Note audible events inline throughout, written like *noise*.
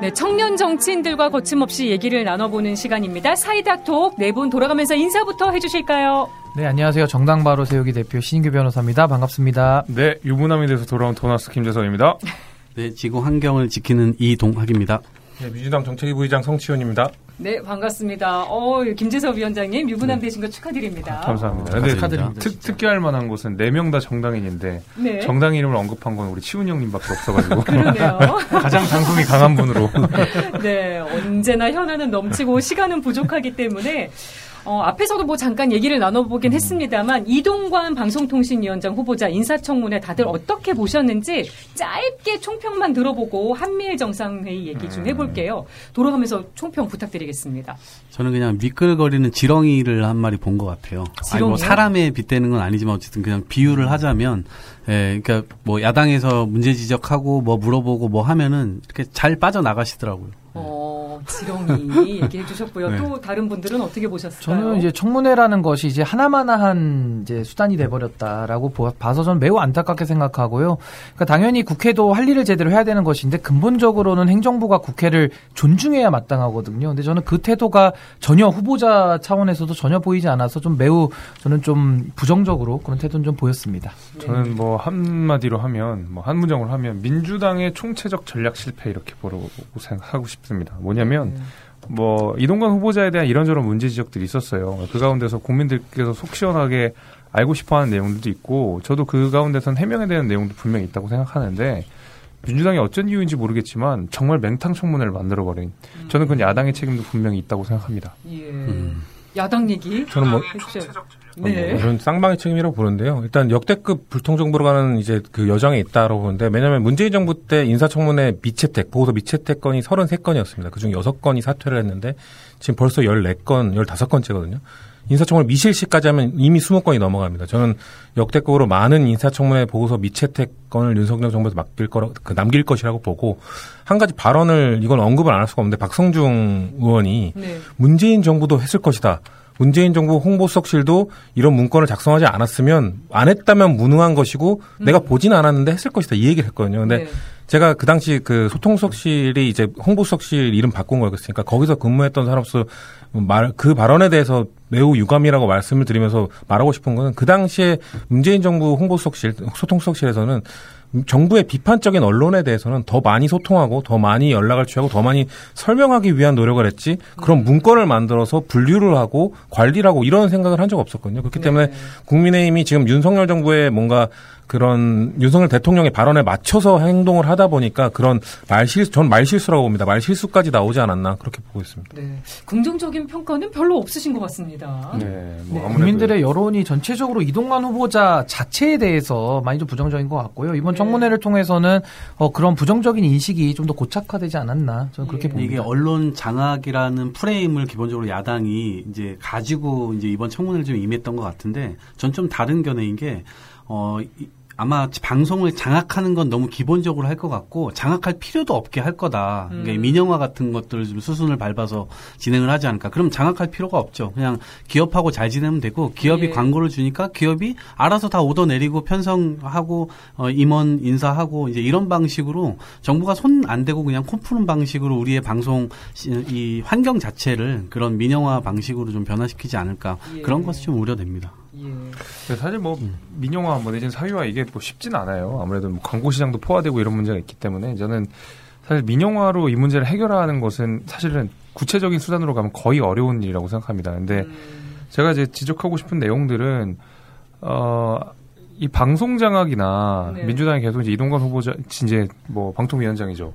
네, 청년 정치인들과 거침없이 얘기를 나눠보는 시간입니다. 사이다톡 네 분 돌아가면서 인사부터 해주실까요? 네, 안녕하세요. 정당 바로 세우기 대표 신인규 변호사입니다. 반갑습니다. 네, 유부남이 돼서 돌아온 도나스 김재성입니다. *laughs* 네, 지구 환경을 지키는 이동학입니다. 네, 민주당 정책위 부의장 성치훈입니다. 네, 반갑습니다. 어, 김재석 위원장님 유부남 되신 거 축하드립니다. 아, 감사합니다. 근데 축하드립니다. 특, 특기할 만한 곳은 네 명 다 정당인인데 네. 정당 이름을 언급한 건 우리 치훈 형님밖에 없어가지고 *laughs* 그러네요. *laughs* 가장 당금이 강한 분으로. *laughs* 네, 언제나 현안은 넘치고 시간은 부족하기 때문에 어, 앞에서도 뭐 잠깐 얘기를 나눠보긴 음. 했습니다만 이동관 방송통신위원장 후보자 인사청문회 다들 어떻게 보셨는지 짧게 총평만 들어보고 한미일 정상회의 얘기 좀 음. 해볼게요. 돌아가면서 총평 부탁드리겠습니다. 저는 그냥 미끌거리는 지렁이를 한 마리 본 것 같아요. 아니 뭐 사람에 빗대는 건 아니지만 어쨌든 그냥 비유를 하자면 예, 그러니까 뭐 야당에서 문제 지적하고 뭐 물어보고 뭐 하면은 이렇게 잘 빠져나가시더라고요. 지렁이 얘기해 *laughs* 주셨고요. 네. 또 다른 분들은 어떻게 보셨어요? 저는 이제 청문회라는 것이 이제 하나마나한 이제 수단이 돼버렸다라고 봐서 저는 매우 안타깝게 생각하고요. 그러니까 당연히 국회도 할 일을 제대로 해야 되는 것인데 근본적으로는 행정부가 국회를 존중해야 마땅하거든요. 근데 저는 그 태도가 전혀 후보자 차원에서도 전혀 보이지 않아서 좀 매우 저는 좀 부정적으로 그런 태도는 좀 보였습니다. 저는 뭐 한마디로 하면 뭐 한 문장으로 하면 민주당의 총체적 전략 실패 이렇게 보라고 생각하고 싶습니다. 뭐냐면 보면 음. 뭐 이동관 후보자에 대한 이런저런 문제 지적들이 있었어요. 그 가운데서 국민들께서 속 시원하게 알고 싶어하는 내용들도 있고 저도 그 가운데선 해명에 대한 내용도 분명히 있다고 생각하는데 민주당이 어쩐 이유인지 모르겠지만 정말 맹탕 청문회를 만들어버린 저는 그건 야당의 책임도 분명히 있다고 생각합니다. 예. 음. 야당 얘기 저는 뭐 네. 뭐 저는 쌍방의 책임이라고 보는데요. 일단 역대급 불통정부로 가는 이제 그 여정에 있다라고 보는데 왜냐하면 문재인 정부 때 인사청문회 미채택 보고서 미채택 건이 33건이었습니다. 그중 6건이 사퇴를 했는데 지금 벌써 14건, 15건째거든요. 인사청문회 미실시까지 하면 이미 20건이 넘어갑니다. 저는 역대급으로 많은 인사청문회 보고서 미채택 건을 윤석열 정부에서 맡길 거라 그 남길 것이라고 보고 한 가지 발언을 이건 언급을 안 할 수가 없는데 박성중 의원이 네. 문재인 정부도 했을 것이다. 문재인 정부 홍보수석실도 이런 문건을 작성하지 않았으면 안 했다면 무능한 것이고 음. 내가 보진 않았는데 했을 것이다 이 얘기를 했거든요. 근데 네. 제가 그 당시 그 소통수석실이 이제 홍보수석실 이름 바꾼 거였으니까 거기서 근무했던 사람으로서 말, 그 발언에 대해서 매우 유감이라고 말씀을 드리면서 말하고 싶은 거는 그 당시에 문재인 정부 홍보수석실, 소통수석실에서는 정부의 비판적인 언론에 대해서는 더 많이 소통하고 더 많이 연락을 취하고 더 많이 설명하기 위한 노력을 했지 그런 문건을 만들어서 분류를 하고 관리를 하고 이런 생각을 한 적 없었거든요. 그렇기 때문에 네. 국민의힘이 지금 윤석열 정부의 뭔가 그런 윤석열 대통령의 발언에 맞춰서 행동을 하다 보니까 그런 말실수, 전 말실수라고 봅니다. 말실수까지 나오지 않았나 그렇게 보고 있습니다. 네. 긍정적인 평가는 별로 없으신 것 같습니다. 네. 뭐 네. 국민들의 여론이 전체적으로 이동관 후보자 자체에 대해서 많이 좀 부정적인 것 같고요. 이번 네. 청문회를 통해서는 어, 그런 부정적인 인식이 좀 더 고착화되지 않았나 저는 그렇게 네. 봅니다. 이게 언론 장악이라는 프레임을 기본적으로 야당이 이제 가지고 이제 이번 청문회를 좀 임했던 것 같은데 전 좀 다른 견해인 게 어, 아마 방송을 장악하는 건 너무 기본적으로 할 것 같고 장악할 필요도 없게 할 거다. 그러니까 음. 민영화 같은 것들을 좀 수순을 밟아서 진행을 하지 않을까. 그럼 장악할 필요가 없죠. 그냥 기업하고 잘 지내면 되고 기업이 예. 광고를 주니까 기업이 알아서 다 오더 내리고 편성하고 어, 임원 인사하고 이제 이런 방식으로 정부가 손 안 대고 그냥 코 푸는 방식으로 우리의 방송 이 환경 자체를 그런 민영화 방식으로 좀 변화시키지 않을까. 예. 그런 것이 좀 우려됩니다. 예. 사실 뭐 음. 민영화 뭐 내지는 사유화 이게 뭐 쉽진 않아요. 아무래도 뭐 광고 시장도 포화되고 이런 문제가 있기 때문에 저는 사실 민영화로 이 문제를 해결하는 것은 사실은 구체적인 수단으로 가면 거의 어려운 일이라고 생각합니다. 근데 음. 제가 이제 지적하고 싶은 내용들은 어. 이 방송 장악이나 네. 민주당이 계속 이제 이동관 후보자 이제 뭐 방통위원장이죠.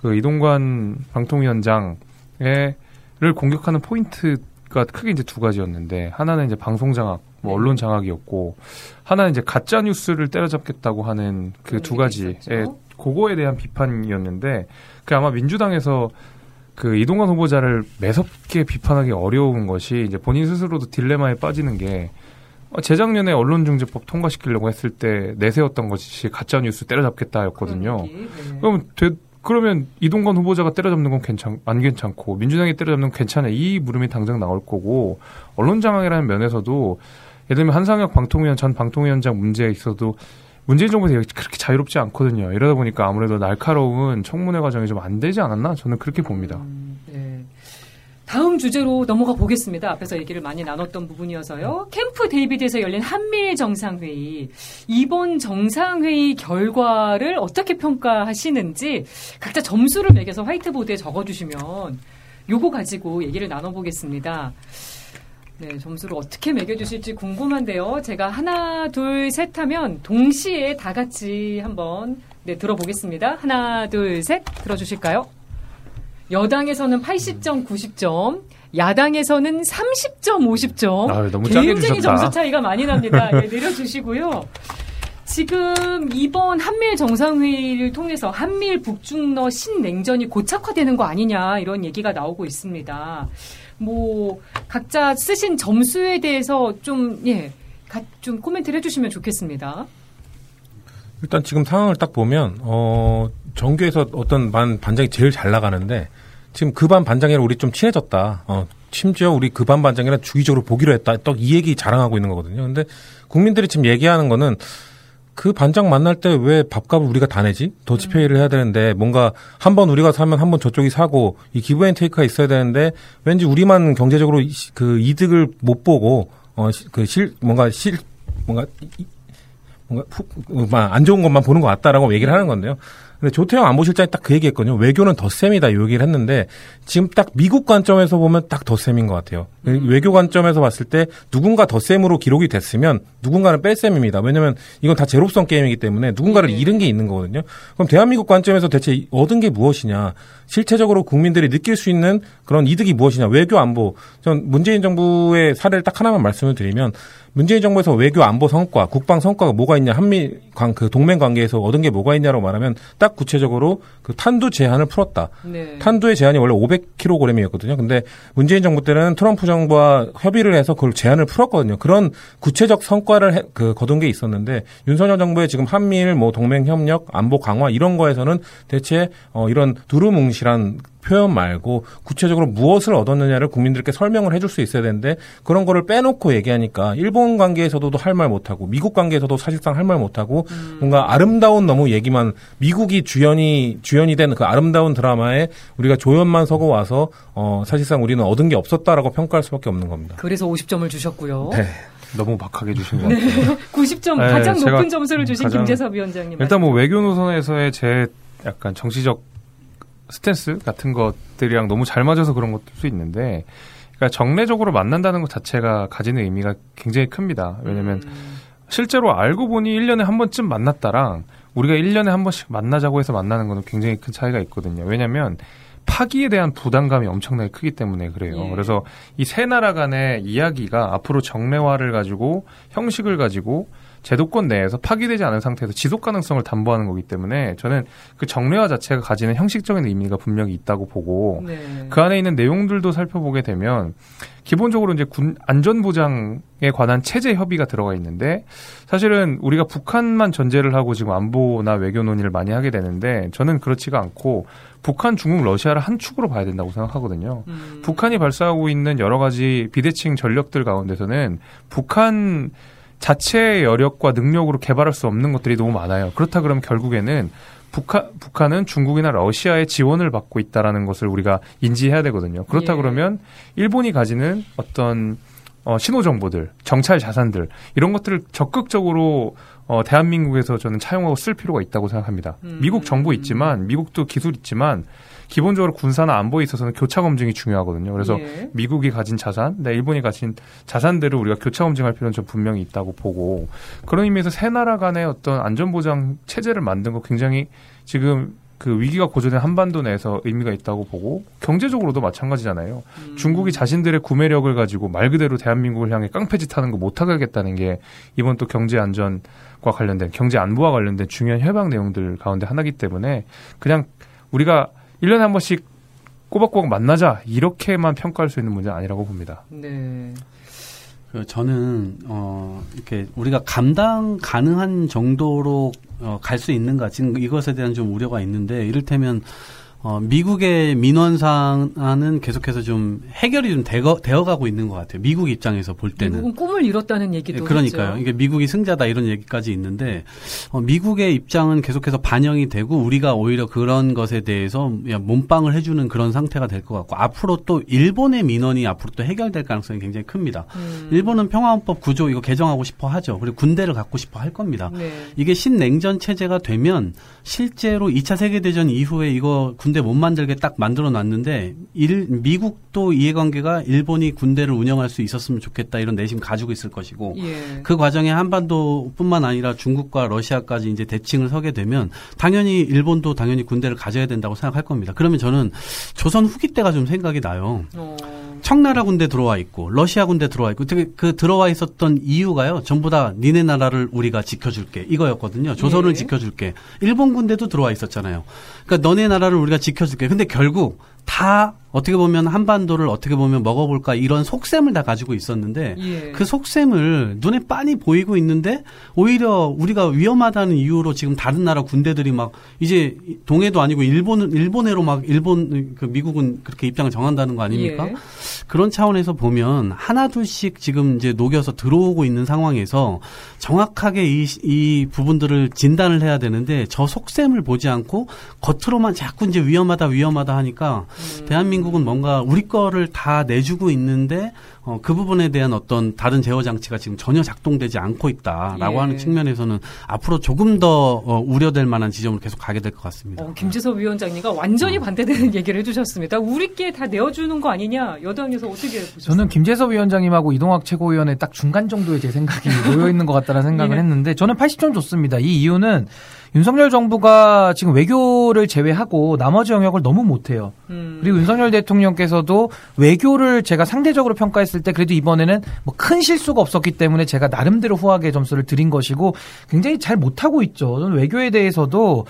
그 이동관 방통위원장의 를 공격하는 포인트가 크게 이제 두 가지였는데 하나는 이제 방송 장악 뭐 언론 장악이었고 하나는 이제 가짜 뉴스를 때려잡겠다고 하는 그 두 가지의 그거에 대한 비판이었는데 그 아마 민주당에서 그 이동관 후보자를 매섭게 비판하기 어려운 것이 이제 본인 스스로도 딜레마에 빠지는 게 어, 재작년에 언론중재법 통과시키려고 했을 때 내세웠던 것이 가짜 뉴스 때려잡겠다였거든요. 네. 그럼 되, 그러면 이동관 후보자가 때려잡는 건 괜찮 안 괜찮고 민주당이 때려잡는 건 괜찮아 이 물음이 당장 나올 거고 언론 장악이라는 면에서도 예를 들면 한상혁 방통위원 전 방통위원장 문제에 있어도 문재인 정부 에서 그렇게 자유롭지 않거든요. 이러다 보니까 아무래도 날카로운 청문회 과정이 좀 안 되지 않았나 저는 그렇게 봅니다. 음, 네. 다음 주제로 넘어가 보겠습니다. 앞에서 얘기를 많이 나눴던 부분이어서요. 캠프 데이비드에서 열린 한미일 정상회의. 이번 정상회의 결과를 어떻게 평가하시는지 각자 점수를 매겨서 화이트보드에 적어주시면 요거 가지고 얘기를 나눠보겠습니다. 네, 점수를 어떻게 매겨주실지 궁금한데요. 제가 하나, 둘, 셋 하면 동시에 다 같이 한번 네, 들어보겠습니다. 하나, 둘, 셋 들어주실까요? 여당에서는 80점, 90점, 야당에서는 30점, 50점. 아, 너무 굉장히 점수 차이가 많이 납니다. 네, 내려주시고요. 지금 이번 한미일 정상회의를 통해서 한미일 북중러 신냉전이 고착화되는 거 아니냐 이런 얘기가 나오고 있습니다. 뭐 각자 쓰신 점수에 대해서 좀 예, 좀 코멘트를 해주시면 좋겠습니다. 일단 지금 상황을 딱 보면 어 정규에서 어떤 반 반장이 제일 잘 나가는데 지금 그 반 반장이랑 우리 좀 친해졌다. 어 심지어 우리 그 반 반장이랑 주기적으로 보기로 했다. 딱이 얘기 자랑하고 있는 거거든요. 근데 국민들이 지금 얘기하는 거는 그 반장 만날 때 왜 밥값을 우리가 다 내지? 더치페이를 해야 되는데 뭔가 한 번 우리가 사면 한 번 저쪽이 사고 이 give and take가 있어야 되는데 왠지 우리만 경제적으로 그 이득을 못 보고 어그 실 뭔가 실 뭔가 뭔가 훅, 안 좋은 것만 보는 것 같다라고 얘기를 하는 건데요. 근데 조태용 안보실장이 딱 그 얘기했거든요. 외교는 덧셈이다 이 얘기를 했는데 지금 딱 미국 관점에서 보면 딱 덧셈인 것 같아요. 음. 외교 관점에서 봤을 때 누군가 덧셈으로 기록이 됐으면 누군가는 뺄셈입니다. 왜냐하면 이건 다 제로성 게임이기 때문에 누군가를 네. 잃은 게 있는 거거든요. 그럼 대한민국 관점에서 대체 얻은 게 무엇이냐? 실체적으로 국민들이 느낄 수 있는 그런 이득이 무엇이냐? 외교 안보. 전 문재인 정부의 사례를 딱 하나만 말씀을 드리면 문재인 정부에서 외교 안보 성과, 국방 성과가 뭐가 있냐, 한미 관, 그 동맹 관계에서 얻은 게 뭐가 있냐라고 말하면 딱 구체적으로 그 탄두 제한을 풀었다. 네. 탄두의 제한이 원래 500kg이었거든요. 근데 문재인 정부 때는 트럼프 정부와 협의를 해서 그걸 제한을 풀었거든요. 그런 구체적 성과를 해, 그 거둔 게 있었는데 윤석열 정부의 지금 한미일 뭐 동맹 협력, 안보 강화 이런 거에서는 대체 어 이런 두루뭉실한 표현 말고 구체적으로 무엇을 얻었느냐를 국민들께 설명을 해줄 수 있어야 되는데 그런 거를 빼놓고 얘기하니까 일본 관계에서도 할 말 못하고 미국 관계에서도 사실상 할 말 못하고 음. 뭔가 아름다운 너무 얘기만 미국이 주연이 주연이 된 그 아름다운 드라마에 우리가 조연만 서고 와서 어 사실상 우리는 얻은 게 없었다라고 평가할 수밖에 없는 겁니다. 그래서 50점을 주셨고요. 네. 너무 박하게 주신 것 같아요. *laughs* 네. 90점 네, 가장 높은 점수를 주신 김재섭 위원장님. 일단 뭐 외교 노선에서의 제 약간 정치적 스탠스 같은 것들이랑 너무 잘 맞아서 그런 것도 수 있는데 그러니까 정례적으로 만난다는 것 자체가 가지는 의미가 굉장히 큽니다. 왜냐면 음. 실제로 알고 보니 1년에 한 번쯤 만났다랑 우리가 1년에 한 번씩 만나자고 해서 만나는 거는 굉장히 큰 차이가 있거든요. 왜냐면 파기에 대한 부담감이 엄청나게 크기 때문에 그래요. 예. 그래서 이 세 나라 간의 이야기가 앞으로 정례화를 가지고 형식을 가지고 제도권 내에서 파기되지 않은 상태에서 지속 가능성을 담보하는 거기 때문에 저는 그 정례화 자체가 가지는 형식적인 의미가 분명히 있다고 보고 네. 그 안에 있는 내용들도 살펴보게 되면 기본적으로 이제 군 안전 보장에 관한 체제 협의가 들어가 있는데 사실은 우리가 북한만 전제를 하고 지금 안보나 외교 논의를 많이 하게 되는데 저는 그렇지가 않고 북한, 중국, 러시아를 한 축으로 봐야 된다고 생각하거든요. 음. 북한이 발사하고 있는 여러 가지 비대칭 전력들 가운데서는 북한 자체의 여력과 능력으로 개발할 수 없는 것들이 너무 많아요. 그렇다 그러면 결국에는 북한, 북한은 중국이나 러시아의 지원을 받고 있다라는 것을 우리가 인지해야 되거든요. 그렇다 예. 그러면 일본이 가지는 어떤 어, 신호 정보들, 정찰 자산들 이런 것들을 적극적으로 어, 대한민국에서 저는 차용하고 쓸 필요가 있다고 생각합니다. 음. 미국 정보 있지만 미국도 기술 있지만 기본적으로 군사나 안보에 있어서는 교차 검증이 중요하거든요. 그래서 예. 미국이 가진 자산, 네, 일본이 가진 자산들을 우리가 교차 검증할 필요는 좀 분명히 있다고 보고 그런 의미에서 세 나라 간의 어떤 안전보장 체제를 만든 거 굉장히 지금 그 위기가 고조된 한반도 내에서 의미가 있다고 보고 경제적으로도 마찬가지잖아요. 음. 중국이 자신들의 구매력을 가지고 말 그대로 대한민국을 향해 깡패짓 하는 거 못하게 하겠다는 게 이번 또 경제 안전과 관련된 경제 안보와 관련된 중요한 협약 내용들 가운데 하나이기 때문에 그냥 우리가 1년에 한 번씩 꼬박꼬박 만나자 이렇게만 평가할 수 있는 문제는 아니라고 봅니다. 네. 그 저는 어 이렇게 우리가 감당 가능한 정도로 어, 갈 수 있는가 지금 이것에 대한 좀 우려가 있는데 이를테면 어, 미국의 민원상은 계속해서 좀 해결이 좀 되어, 되어가고 있는 것 같아요. 미국 입장에서 볼 때는. 미국은 꿈을 이뤘다는 얘기도 예, 그러니까요. 이게 미국이 승자다 이런 얘기까지 있는데 어, 미국의 입장은 계속해서 반영이 되고 우리가 오히려 그런 것에 대해서 몸빵을 해주는 그런 상태가 될 것 같고 앞으로 또 일본의 민원이 앞으로 또 해결될 가능성이 굉장히 큽니다. 음. 일본은 평화헌법 구조 이거 개정하고 싶어 하죠. 그리고 군대를 갖고 싶어 할 겁니다. 네. 이게 신냉전 체제가 되면 실제로 2차 세계대전 이후에 이거 군대 못 만들게 딱 만들어 놨는데 일, 미국도 이해관계가 일본이 군대를 운영할 수 있었으면 좋겠다 이런 내심 가지고 있을 것이고 예. 그 과정에 한반도뿐만 아니라 중국과 러시아까지 이제 대칭을 서게 되면 당연히 일본도 당연히 군대를 가져야 된다고 생각할 겁니다. 그러면 저는 조선 후기 때가 좀 생각이 나요. 어. 청나라 군대 들어와 있고 러시아 군대 들어와 있고 되게 그 들어와 있었던 이유가요. 전부 다 니네 나라를 우리가 지켜줄게 이거였거든요. 조선을 예. 지켜줄게. 일본 군대도 들어와 있었잖아요. 그러니까 너네 나라를 우리가 지켜줄게. 근데 결국 다 어떻게 보면 한반도를 어떻게 보면 먹어볼까 이런 속셈을 다 가지고 있었는데 예. 그 속셈을 눈에 빤히 보이고 있는데 오히려 우리가 위험하다는 이유로 지금 다른 나라 군대들이 막 이제 동해도 아니고 일본은 일본해로 막 일본 그 미국은 그렇게 입장을 정한다는 거 아닙니까? 예. 그런 차원에서 보면 하나 둘씩 지금 이제 녹여서 들어오고 있는 상황에서 정확하게 이, 이 부분들을 진단을 해야 되는데 저 속셈을 보지 않고 겉으로만 자꾸 이제 위험하다 위험하다 하니까 음. 대한민국은 뭔가 우리 거를 다 내주고 있는데 어, 그 부분에 대한 어떤 다른 제어 장치가 지금 전혀 작동되지 않고 있다라고 예. 하는 측면에서는 앞으로 조금 더 어, 우려될 만한 지점으로 계속 가게 될 것 같습니다. 어, 김재섭 위원장님과 완전히 음. 반대되는 *laughs* 얘기를 해주셨습니다. 우리께 다 내어주는 거 아니냐? 여당에서 어떻게 보셨어요? 저는 김재섭 위원장님하고 이동학 최고위원의 딱 중간 정도의 제 생각이 모여 있는 것 같다는 생각을 예. *laughs* 했는데 저는 80점 줬습니다. 이 이유는 윤석열 정부가 지금 외교를 제외하고 나머지 영역을 너무 못해요. 음. 그리고 윤석열 대통령께서도 외교를 제가 상대적으로 평가했을 때 그래도 이번에는 뭐 큰 실수가 없었기 때문에 제가 나름대로 후하게 점수를 드린 것이고 굉장히 잘 못하고 있죠. 저는 외교에 대해서도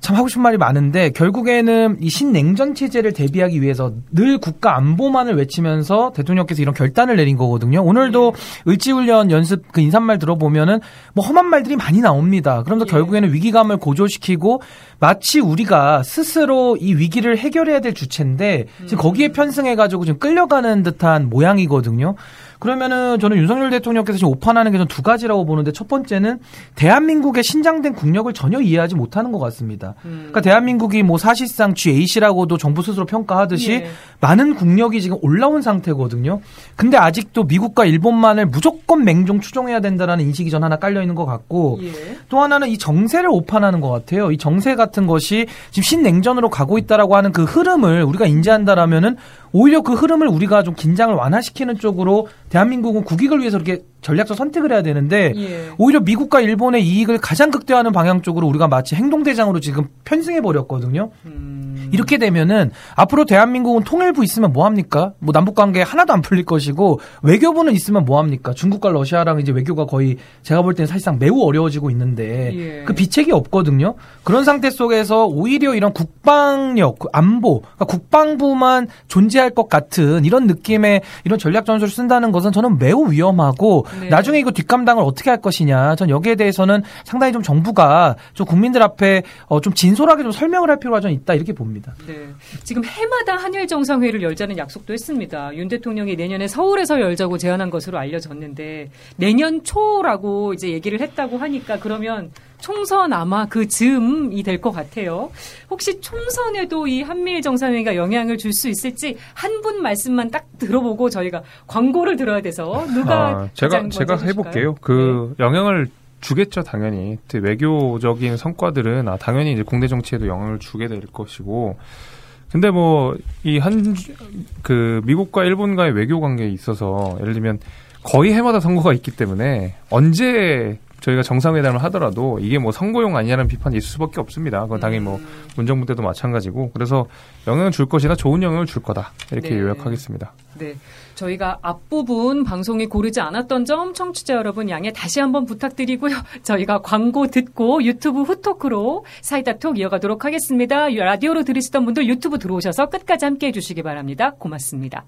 참 하고 싶은 말이 많은데 결국에는 이 신냉전 체제를 대비하기 위해서 늘 국가 안보만을 외치면서 대통령께서 이런 결단을 내린 거거든요. 오늘도 을지훈련 연습 그 인사말 들어보면은 뭐 험한 말들이 많이 나옵니다. 그러면서 예. 결국에는 위기감을 고조시키고 마치 우리가 스스로 이 위기를 해결해야 될 주체인데 지금 거기에 편승해가지고 지금 끌려가는 듯한 모양이거든요. 그러면은 저는 윤석열 대통령께서 지금 오판하는 게 전 두 가지라고 보는데 첫 번째는 대한민국의 신장된 국력을 전혀 이해하지 못하는 것 같습니다. 음. 그러니까 대한민국이 뭐 사실상 G8이라고도 정부 스스로 평가하듯이 예. 많은 국력이 지금 올라온 상태거든요. 근데 아직도 미국과 일본만을 무조건 맹종 추종해야 된다라는 인식이 전 하나 깔려 있는 것 같고 예. 또 하나는 이 정세를 오판하는 것 같아요. 이 정세 같은 것이 지금 신냉전으로 가고 있다라고 하는 그 흐름을 우리가 인지한다라면은 오히려 그 흐름을 우리가 좀 긴장을 완화시키는 쪽으로 대한민국은 국익을 위해서 이렇게 전략적 선택을 해야 되는데 예. 오히려 미국과 일본의 이익을 가장 극대화하는 방향 쪽으로 우리가 마치 행동대장으로 지금 편승해 버렸거든요. 음. 이렇게 되면은 앞으로 대한민국은 통일부 있으면 뭐 합니까? 뭐 남북 관계 하나도 안 풀릴 것이고 외교부는 있으면 뭐 합니까? 중국과 러시아랑 이제 외교가 거의 제가 볼 때는 사실상 매우 어려워지고 있는데 예. 그 비책이 없거든요. 그런 상태 속에서 오히려 이런 국방력, 그 안보, 그러니까 국방부만 존재할 것 같은 이런 느낌의 이런 전략 전술을 쓴다는 것은 저는 매우 위험하고 네. 나중에 이거 뒷감당을 어떻게 할 것이냐. 전 여기에 대해서는 상당히 좀 정부가 좀 국민들 앞에 어, 좀 진솔하게 좀 설명을 할 필요가 좀 있다 이렇게 봅니다. 네. 지금 해마다 한일 정상회의를 열자는 약속도 했습니다. 윤 대통령이 내년에 서울에서 열자고 제안한 것으로 알려졌는데 내년 초라고 이제 얘기를 했다고 하니까 그러면 총선 아마 그 즈음이 될 것 같아요. 혹시 총선에도 이 한미일 정상회의가 영향을 줄 수 있을지 한 분 말씀만 딱 들어보고 저희가 광고를 들어야 돼서 누가 아, 제가 제가? 해볼게요. 그 영향을 주겠죠, 당연히. 그 외교적인 성과들은 아, 당연히 이제 국내 정치에도 영향을 주게 될 것이고. 근데 뭐 이 한 그 미국과 일본과의 외교 관계에 있어서 예를 들면 거의 해마다 선거가 있기 때문에 언제 저희가 정상회담을 하더라도 이게 뭐 선거용 아니냐는 비판이 있을 수밖에 없습니다. 그건 당연히 뭐 음. 문정부 때도 마찬가지고 그래서 영향을 줄 것이나 좋은 영향을 줄 거다 이렇게 네. 요약하겠습니다. 네. 저희가 앞부분 방송에 고르지 않았던 점 청취자 여러분 양해 다시 한번 부탁드리고요. *laughs* 저희가 광고 듣고 유튜브 후토크로 사이다톡 이어가도록 하겠습니다. 라디오로 들으시던 분들 유튜브 들어오셔서 끝까지 함께 해주시기 바랍니다. 고맙습니다.